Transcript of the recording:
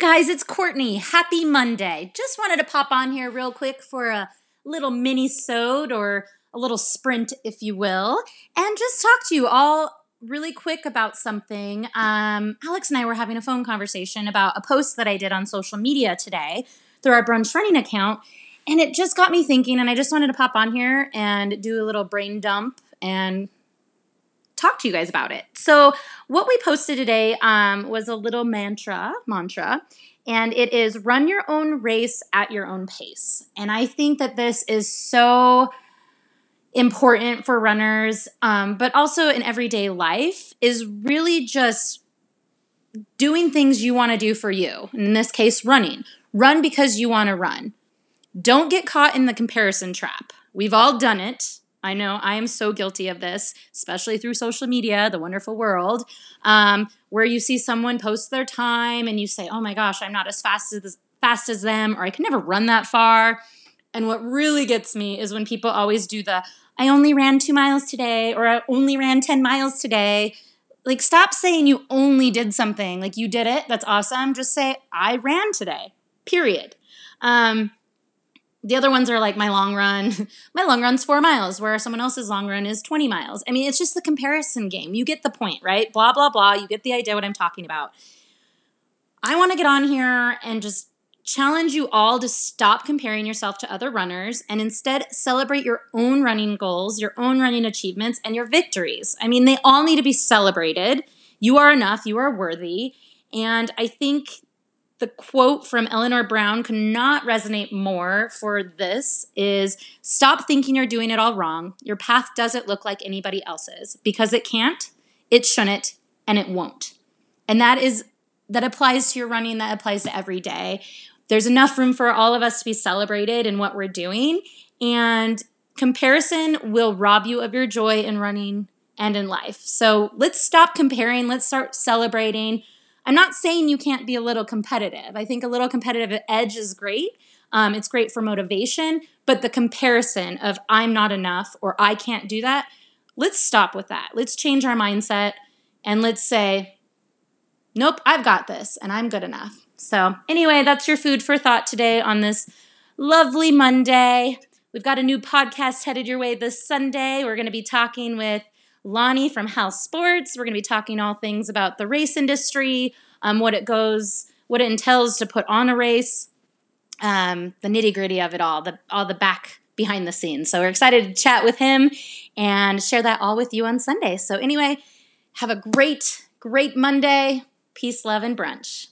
Guys, it's Courtney. Happy Monday. Just wanted to pop on here real quick for a little mini sode or a little sprint, if you will, and just talk to you all really quick about something. Um, Alex and I were having a phone conversation about a post that I did on social media today through our brunch running account, and it just got me thinking, and I just wanted to pop on here and do a little brain dump and talk to you guys about it. So, what we posted today um, was a little mantra, mantra, and it is run your own race at your own pace. And I think that this is so important for runners, um, but also in everyday life, is really just doing things you want to do for you. In this case, running. Run because you want to run. Don't get caught in the comparison trap. We've all done it. I know I am so guilty of this, especially through social media, the wonderful world, um, where you see someone post their time and you say, "Oh my gosh, I'm not as fast as fast as them," or "I can never run that far." And what really gets me is when people always do the, "I only ran two miles today," or "I only ran ten miles today." Like, stop saying you only did something. Like, you did it. That's awesome. Just say, "I ran today." Period. Um, the other ones are like my long run. my long run's four miles, where someone else's long run is 20 miles. I mean, it's just the comparison game. You get the point, right? Blah, blah, blah. You get the idea what I'm talking about. I want to get on here and just challenge you all to stop comparing yourself to other runners and instead celebrate your own running goals, your own running achievements, and your victories. I mean, they all need to be celebrated. You are enough, you are worthy. And I think the quote from Eleanor Brown could not resonate more for this is stop thinking you're doing it all wrong. Your path doesn't look like anybody else's because it can't, it shouldn't, and it won't. And that is that applies to your running, that applies to every day. There's enough room for all of us to be celebrated in what we're doing, and comparison will rob you of your joy in running and in life. So let's stop comparing, let's start celebrating I'm not saying you can't be a little competitive. I think a little competitive edge is great. Um, it's great for motivation, but the comparison of I'm not enough or I can't do that, let's stop with that. Let's change our mindset and let's say, nope, I've got this and I'm good enough. So, anyway, that's your food for thought today on this lovely Monday. We've got a new podcast headed your way this Sunday. We're going to be talking with Lonnie from House Sports. We're going to be talking all things about the race industry, um, what it goes, what it entails to put on a race, um, the nitty gritty of it all, the all the back behind the scenes. So we're excited to chat with him and share that all with you on Sunday. So anyway, have a great, great Monday. Peace, love, and brunch.